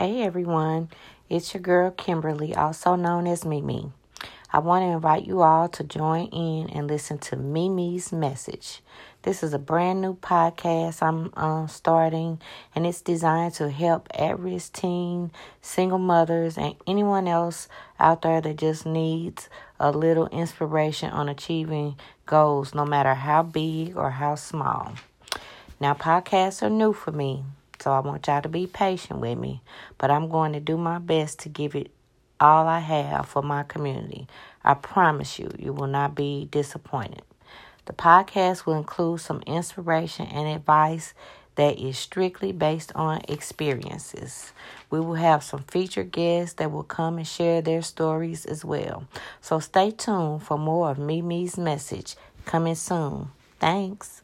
Hey everyone, it's your girl Kimberly, also known as Mimi. I want to invite you all to join in and listen to Mimi's message. This is a brand new podcast I'm um, starting, and it's designed to help at risk teen, single mothers, and anyone else out there that just needs a little inspiration on achieving goals, no matter how big or how small. Now, podcasts are new for me, so I want y'all to be patient with me. But I'm going to do my best to give it all I have for my community. I promise you, you will not be disappointed. The podcast will include some inspiration and advice that is strictly based on experiences. We will have some featured guests that will come and share their stories as well. So stay tuned for more of Mimi's message coming soon. Thanks.